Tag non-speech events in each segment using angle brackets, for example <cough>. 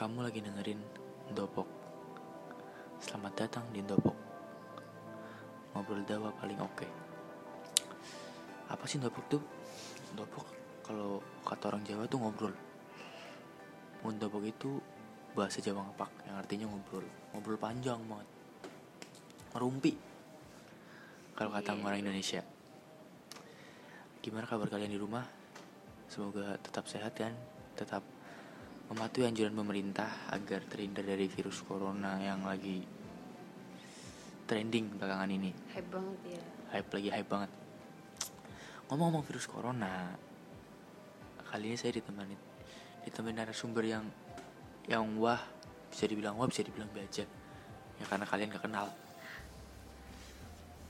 Kamu lagi dengerin Dopok. Selamat datang di Dopok. Ngobrol dawa paling oke. Apa sih Dopok tuh? Dopok kalau kata orang Jawa tuh ngobrol. Mun Dopok itu bahasa Jawa ngepak yang artinya ngobrol. Ngobrol panjang banget. Ngerumpi. Kalau kata Iya. orang Indonesia. Gimana kabar kalian di rumah? Semoga tetap sehat dan tetap mematuhi anjuran pemerintah agar terhindar dari virus corona yang lagi trending belakangan ini. hype banget ya Hype lagi hype banget. Ngomong-ngomong virus corona, kali ini saya ditemani ditemani narasumber yang yang wah bisa dibilang wah bisa dibilang bajak ya karena kalian gak kenal.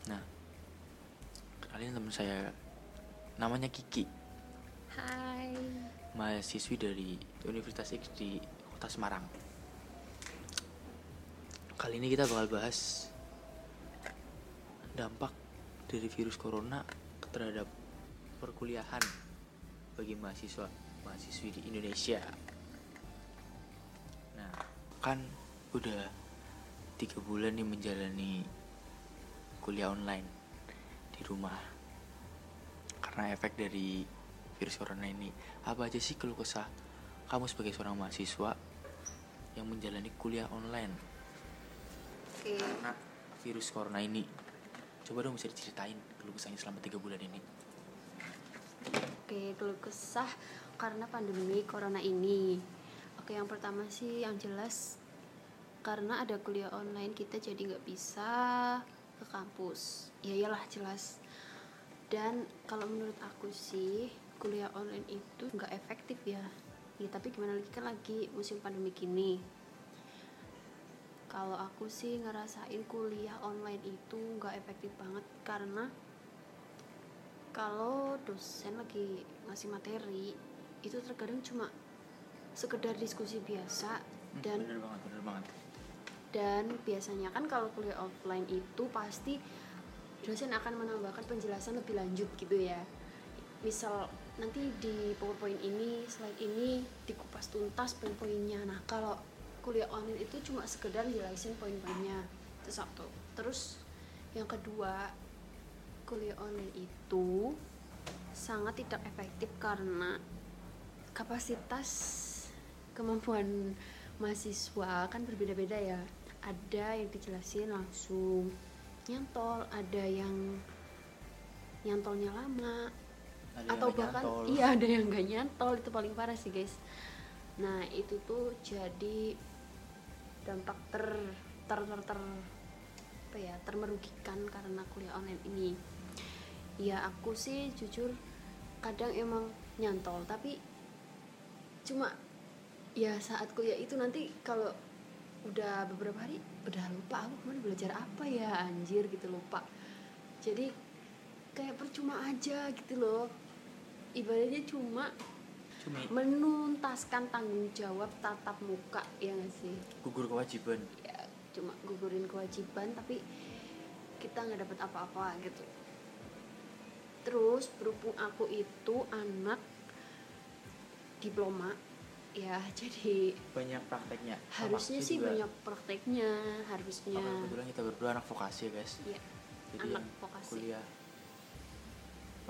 Nah, kalian teman saya namanya Kiki hai mahasiswi dari Universitas X di Kota Semarang. Kali ini kita bakal bahas dampak dari virus corona terhadap perkuliahan bagi mahasiswa mahasiswi di Indonesia. Nah, kan udah tiga bulan nih menjalani kuliah online di rumah karena efek dari virus corona ini apa aja sih keluh kesah kamu sebagai seorang mahasiswa yang menjalani kuliah online? Oke. Karena virus corona ini. Coba dong bisa diceritain keluh kesahnya selama tiga bulan ini. Oke keluh kesah karena pandemi corona ini. Oke yang pertama sih yang jelas karena ada kuliah online kita jadi nggak bisa ke kampus. Ya iyalah jelas. Dan kalau menurut aku sih kuliah online itu nggak efektif ya. Ya tapi gimana lagi? Kan lagi musim pandemi gini. Kalau aku sih ngerasain kuliah online itu nggak efektif banget karena kalau dosen lagi ngasih materi itu terkadang cuma sekedar diskusi biasa dan bener banget bener banget. dan biasanya kan kalau kuliah offline itu pasti dosen akan menambahkan penjelasan lebih lanjut gitu ya. Misal nanti di powerpoint ini slide ini dikupas tuntas poin-poinnya. Nah kalau kuliah online itu cuma sekedar jelasin poin-poinnya. Itu satu. Terus yang kedua kuliah online itu sangat tidak efektif karena kapasitas kemampuan mahasiswa kan berbeda-beda ya. Ada yang dijelasin langsung nyantol. Ada yang nyantolnya lama Ada atau bahkan nyantol. iya ada yang gak nyantol itu paling parah sih guys. Nah itu tuh jadi dampak ter ter ter, ter- apa ya termerugikan karena kuliah online ini. Ya aku sih jujur kadang emang nyantol tapi cuma ya saat kuliah itu nanti kalau udah beberapa hari udah lupa aku kemarin belajar apa ya anjir gitu lupa. Jadi kayak percuma aja gitu loh ibaratnya cuma cumi menuntaskan tanggung jawab tatap muka ya nggak sih? Gugur kewajiban. Ya cuma gugurin kewajiban tapi kita nggak dapat apa-apa gitu. Terus berhubung aku itu anak diploma ya <laughs> jadi banyak prakteknya. harusnya sih juga- banyak prakteknya harusnya. Kebetulan kita berdua anak vokasi ya guys. Ya jadi anak vokasi. kuliah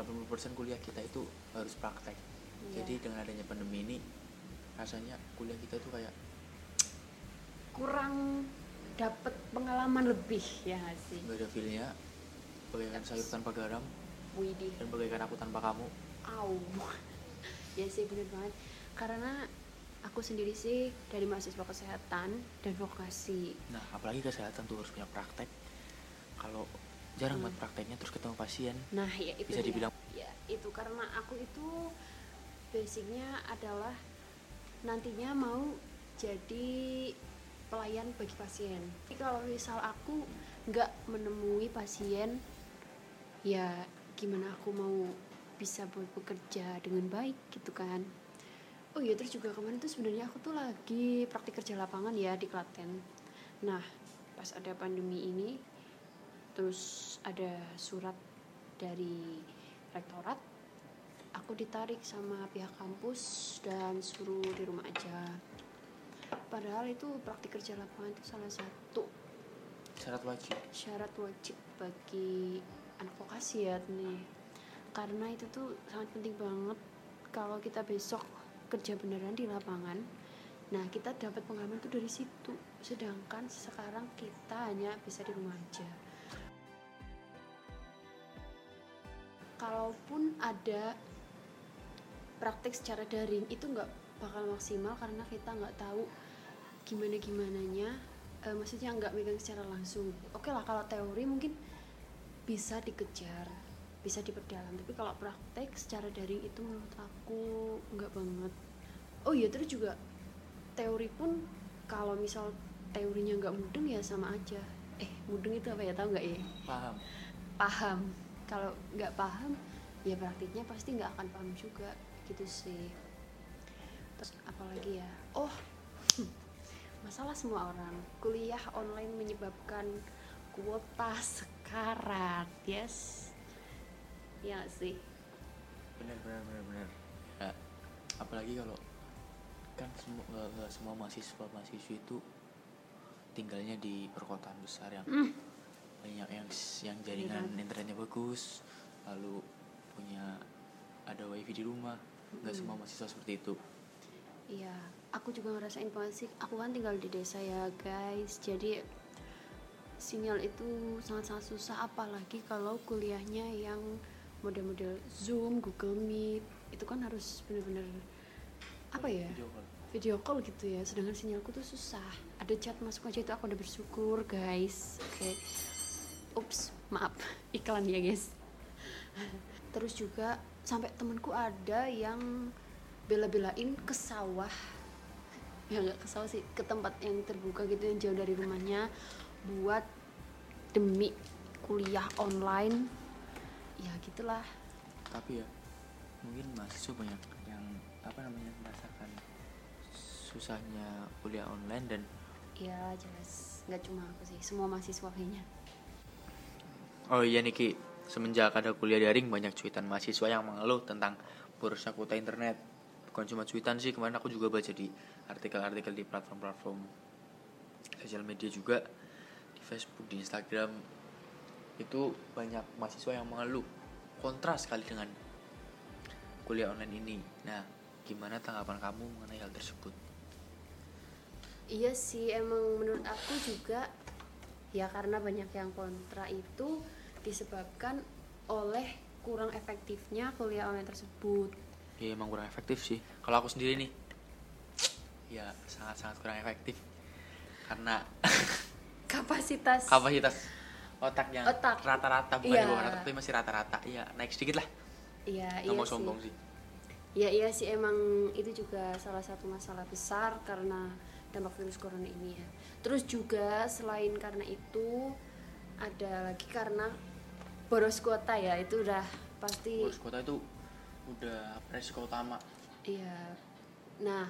80% kuliah kita itu harus praktek Iya. jadi dengan adanya pandemi ini rasanya kuliah kita tuh kayak kurang dapat pengalaman lebih ya sih nggak ada feelnya bagaikan sayur tanpa garam Widih dan bagaikan aku tanpa kamu Au. <laughs> ya sih bener banget. Karena aku sendiri sih dari mahasiswa kesehatan dan vokasi. nah apalagi kesehatan tuh harus punya praktek kalau jarang Hmm. buat prakteknya terus ketemu pasien Nah, ya itu Bisa dibilang- ya itu karena aku itu basicnya adalah nantinya mau jadi pelayan bagi pasien. Jadi kalau misal aku nggak menemui pasien, ya gimana aku mau bisa ber- bekerja dengan baik gitu kan? Oh iya terus juga kemarin tuh sebenarnya aku tuh lagi praktik kerja lapangan ya di Klaten. Nah pas ada pandemi ini, terus ada surat dari rektorat. Aku ditarik sama pihak kampus dan suruh di rumah aja. Padahal itu praktik kerja lapangan itu salah satu syarat wajib. syarat wajib bagi anak vokasi ya nih karena itu tuh sangat penting banget kalau kita besok kerja beneran di lapangan nah kita dapat pengalaman tuh dari situ. Sedangkan sekarang kita hanya bisa di rumah aja kalaupun ada praktek secara daring itu nggak bakal maksimal karena kita nggak tahu gimana gimananya e, maksudnya nggak megang secara langsung. Oke lah kalau teori mungkin bisa dikejar bisa diperdalam. Tapi kalau praktek secara daring itu menurut aku nggak banget. Oh iya terus juga teori pun kalau misal teorinya nggak mudeng ya sama aja. Eh mudeng itu apa ya tahu nggak ya? Paham. Paham kalau nggak paham ya praktiknya pasti nggak akan paham juga gitu sih. Terus apalagi ya? Oh <laughs> masalah semua orang. Kuliah online menyebabkan kuota sekarat yes. Ya sih? Benar benar benar benar ya apalagi kalau kan semua nggak nggak semua mahasiswa mahasiswa itu tinggalnya di perkotaan besar yang Hmm. Banyak yang yang jaringan Iya. internetnya bagus lalu punya ada wifi di rumah nggak Mm. semua mahasiswa seperti itu Iya, aku juga ngerasain banget sih. Aku kan tinggal di desa ya, guys. Jadi sinyal itu sangat-sangat susah apalagi kalau kuliahnya yang model-model Zoom, Google Meet. Itu kan harus bener-bener apa ya? Video call. Video call gitu ya. Sedangkan sinyalku tuh susah. Ada chat masuk aja itu aku udah bersyukur, guys. Oke. Ups, maaf. <laughs> Iklan ya, guys. Terus juga sampai temanku ada yang bela-belain ke sawah ya nggak ke sawah sih ke tempat yang terbuka gitu yang jauh dari rumahnya buat demi kuliah online ya gitulah tapi ya mungkin mahasiswa banyak yang apa namanya merasakan susahnya kuliah online dan ya jelas nggak cuma aku sih semua mahasiswa kayaknya oh iya Niki semenjak ada kuliah daring banyak cuitan mahasiswa yang mengeluh tentang borosnya kuota internet. Bukan cuma cuitan sih kemarin aku juga baca di artikel-artikel di platform-platform sosial media juga di Facebook di Instagram. Itu banyak mahasiswa yang mengeluh. Kontra sekali dengan kuliah online ini. Nah gimana tanggapan kamu mengenai hal tersebut? Iya sih emang menurut aku juga ya karena banyak yang kontra itu disebabkan oleh kurang efektifnya kuliah online tersebut. Ya emang kurang efektif sih. Kalau aku sendiri nih ya sangat-sangat kurang efektif. Karena <laughs> kapasitas kapasitas otak yang Otak. rata-rata bukan Iya. di bawah rata tapi masih rata-rata. Iya naik sedikit lah. Iya nggak iya mau sombong sih. Ya iya sih. Emang itu juga salah satu masalah besar karena dampak virus corona ini ya. Terus juga selain karena itu ada lagi karena boros kuota ya itu udah pasti boros kota itu udah resiko utama iya. Nah,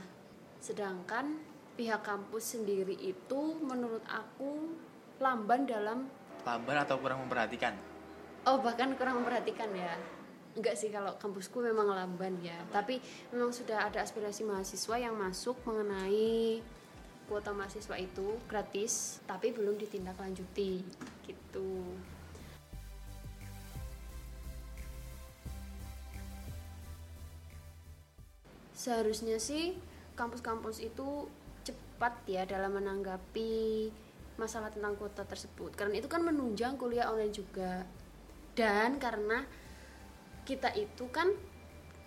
sedangkan pihak kampus sendiri itu menurut aku lamban dalam lamban atau kurang memperhatikan oh bahkan kurang memperhatikan ya. Enggak sih kalau kampusku memang lamban ya, tapi memang sudah ada aspirasi mahasiswa yang masuk mengenai kuota mahasiswa itu gratis, tapi belum ditindaklanjuti gitu. Seharusnya sih kampus-kampus itu cepat ya dalam menanggapi masalah tentang kuota tersebut. Karena itu kan menunjang kuliah online juga. Dan karena kita itu kan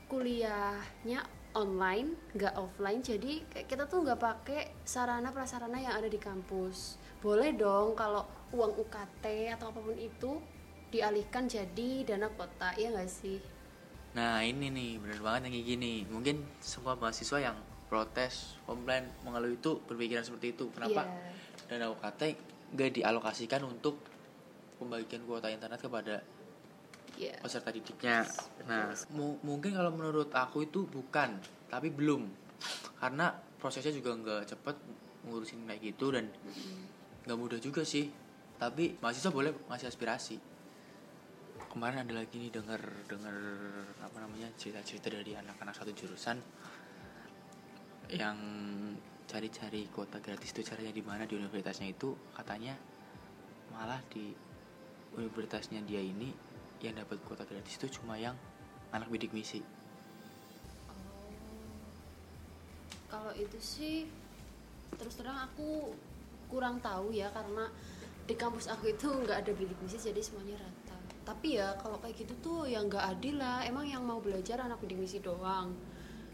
kuliahnya online nggak offline jadi kita tuh nggak pakai sarana prasarana yang ada di kampus. Boleh dong kalau uang UKT atau apa pun itu dialihkan jadi dana kota ya nggak sih nah ini nih bener banget yang kayak gini mungkin semua mahasiswa yang protes komplain mengeluh itu berpikiran seperti itu kenapa Iya. dana UKT gak dialokasikan untuk pembagian kuota internet kepada Iya. peserta didiknya. Nah, mu- mungkin kalau menurut aku itu bukan, tapi belum, karena prosesnya juga nggak cepet ngurusin kayak gitu dan nggak mudah juga sih. Tapi mahasiswa boleh ngasih aspirasi. Kemarin ada lagi nih dengar dengar apa namanya cerita-cerita dari anak-anak satu jurusan yang cari-cari kuota gratis itu caranya di mana di universitasnya itu katanya malah di universitasnya dia ini yang dapat kuota gratis itu cuma yang anak bidik misi Oh. Kalau itu sih terus terang aku kurang tahu ya karena di kampus aku itu nggak ada bidik misi jadi semuanya rata. Tapi ya kalau kayak gitu tuh yang nggak adil lah. Emang yang mau belajar anak bidik misi doang.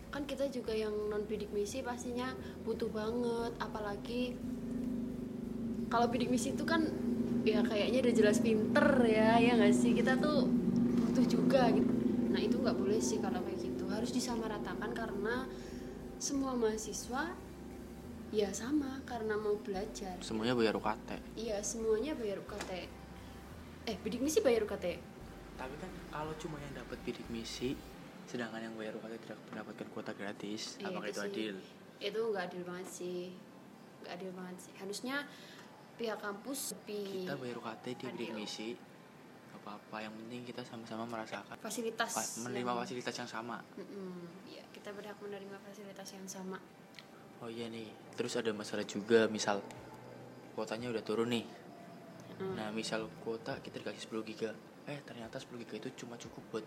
Kan kita juga yang non bidik misi pastinya butuh banget. Apalagi kalau bidik misi itu kan ya kayaknya udah jelas pinter ya ya nggak sih kita tuh butuh juga gitu nah itu nggak boleh sih kalau kayak gitu harus disamaratakan karena semua mahasiswa ya sama karena mau belajar semuanya bayar UKT iya semuanya bayar UKT eh bidik misi bayar UKT tapi kan kalau cuma yang dapat bidik misi sedangkan yang bayar UKT tidak mendapatkan kuota gratis Iya, apakah itu sih. adil? Itu nggak adil banget sih. Nggak adil banget sih. Harusnya pihak kampus lebih kita bayar UKT di bidik misi apa-apa. Yang penting kita sama-sama merasakan. Fasilitas fa- menerima yang- fasilitas yang sama. Mm-mm, iya kita berhak menerima fasilitas yang sama. Oh iya nih terus ada masalah juga misal kuotanya udah turun nih Mm. nah misal kuota kita dikasih 10 giga eh ternyata 10 giga itu cuma cukup buat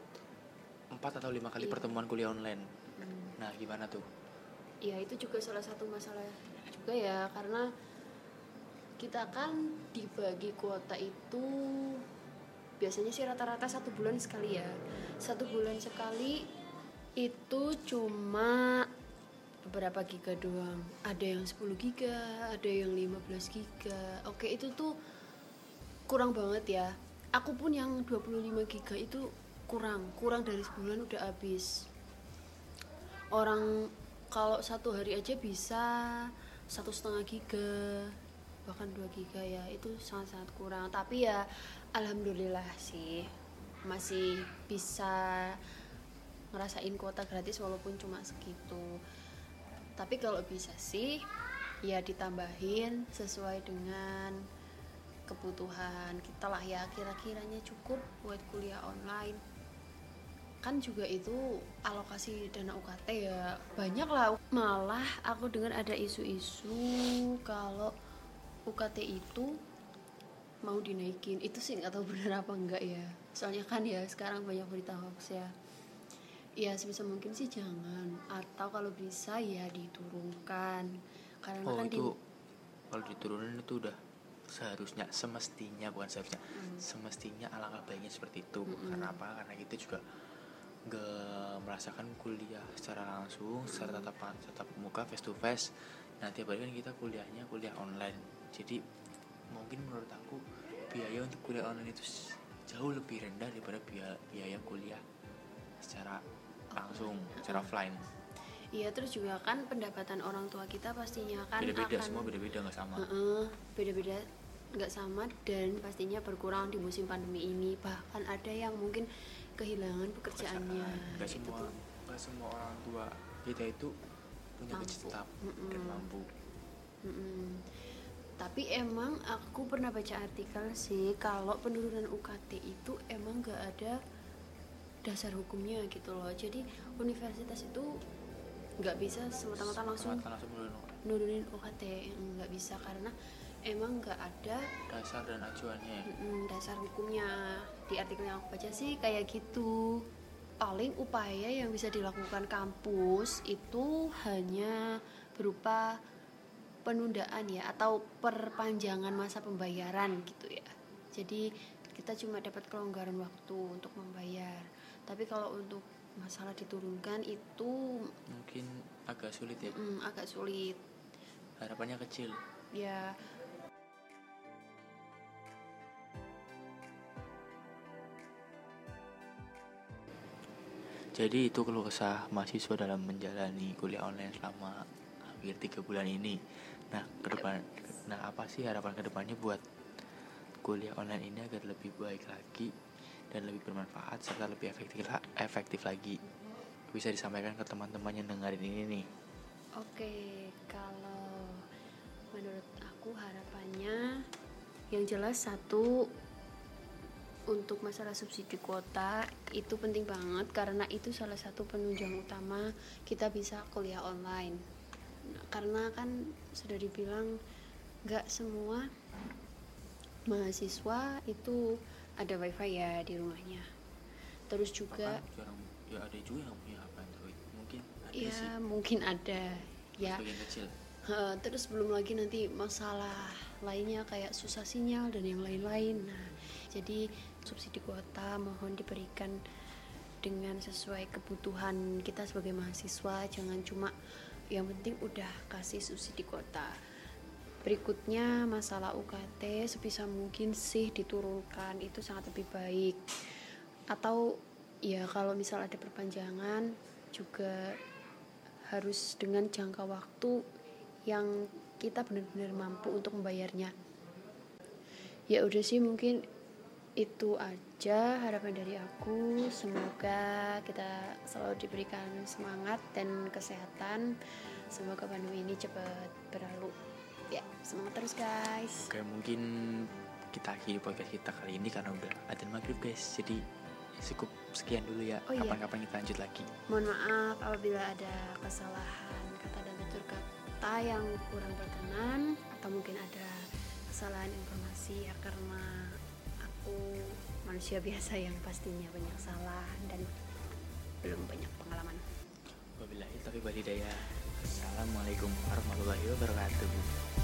4 atau lima kali Iya. pertemuan kuliah online Mm. nah gimana tuh Iya itu juga salah satu masalah juga ya karena kita kan dibagi kuota itu biasanya sih rata-rata satu bulan sekali ya satu bulan sekali itu cuma beberapa giga doang ada yang 10 giga ada yang 15 giga oke itu tuh kurang banget ya. Aku pun yang 25 giga itu kurang kurang dari sebulan udah habis. Orang kalau satu hari aja bisa satu setengah giga bahkan dua giga ya itu sangat sangat kurang. Tapi ya alhamdulillah sih masih bisa ngerasain kuota gratis walaupun cuma segitu. Tapi kalau bisa sih ya ditambahin sesuai dengan kebutuhan kita lah ya kira-kiranya cukup buat kuliah online. Kan juga itu alokasi dana UKT ya banyak lah. Malah aku dengar ada isu-isu kalau UKT itu mau dinaikin. Itu sih nggak tahu benar apa enggak ya. Soalnya kan ya sekarang banyak berita hoax ya. Ya sebisa mungkin sih jangan. Atau kalau bisa ya diturunkan. Karena oh kan di- itu kalau diturunin itu udah seharusnya semestinya bukan seharusnya Hmm. semestinya alangkah baiknya seperti itu. Mm-mm. karena apa? Karena kita juga nggak merasakan kuliah secara langsung secara tatap tatap muka face to face. Nanti apalagi kan kita kuliahnya kuliah online. Jadi mungkin menurut aku biaya untuk kuliah online itu jauh lebih rendah daripada biaya biaya kuliah secara langsung secara offline. Iya terus juga kan pendapatan orang tua kita pastinya kan beda-beda akan semua beda-beda nggak sama. Heeh, beda-beda nggak sama dan pastinya berkurang di musim pandemi ini. Bahkan ada yang mungkin kehilangan pekerjaannya. Nggak semua nggak semua orang tua kita itu punya gaji tetap Mm-mm. dan mampu. Mm-mm. Tapi emang aku pernah baca artikel sih kalau penurunan UKT itu emang nggak ada dasar hukumnya gitu loh. Jadi universitas itu nggak bisa semata-mata langsung Semata langsung nurunin UKT nggak bisa. Karena emang nggak ada. Dasar dan acuannya. Mm, dasar hukumnya. Di artikel yang aku baca sih kayak gitu. Paling upaya yang bisa dilakukan kampus itu hanya berupa penundaan ya atau perpanjangan masa pembayaran gitu ya. Jadi kita cuma dapat kelonggaran waktu untuk membayar. Tapi kalau untuk masalah diturunkan itu mungkin agak sulit ya. Mm, agak sulit. Harapannya kecil. Ya jadi itu keluh kesah mahasiswa dalam menjalani kuliah online selama hampir tiga bulan ini. Nah ke depan nah apa sih harapan ke depannya buat kuliah online ini agar lebih baik lagi dan lebih bermanfaat serta lebih efektif efektif lagi? Bisa disampaikan ke teman-teman yang dengerin ini nih. Oke, kalau menurut aku harapannya yang jelas satu untuk masalah subsidi kuota itu penting banget karena itu salah satu penunjang utama kita bisa kuliah online. karena kan sudah dibilang nggak semua mahasiswa itu ada wifi ya di rumahnya. Terus juga jarang ya ada juga yang punya HP Android. Mungkin ada ya sih. mungkin ada. Ya. Kecil. Terus belum lagi nanti masalah lainnya kayak susah sinyal dan yang lain-lain. Nah, jadi subsidi kuota mohon diberikan dengan sesuai kebutuhan kita sebagai mahasiswa, jangan cuma yang penting udah kasih subsidi kuota. Berikutnya masalah UKT sebisa mungkin sih diturunkan itu sangat lebih baik. Atau ya kalau misal ada perpanjangan juga harus dengan jangka waktu yang kita benar-benar mampu untuk membayarnya. Ya udah sih mungkin itu aja harapan dari aku. Semoga kita selalu diberikan semangat dan kesehatan. Semoga pandemi ini cepat berlalu. Ya, semangat terus guys. Oke mungkin kita akhiri podcast kita kali ini karena udah ada maghrib guys jadi cukup sekian dulu ya Oh iya. kapan-kapan kita lanjut lagi Mohon maaf apabila ada kesalahan kata dan tutur kata yang kurang berkenan manusia biasa yang pastinya banyak salah dan belum banyak pengalaman. wabillahi taufiq wal hidayah assalamualaikum warahmatullahi wabarakatuh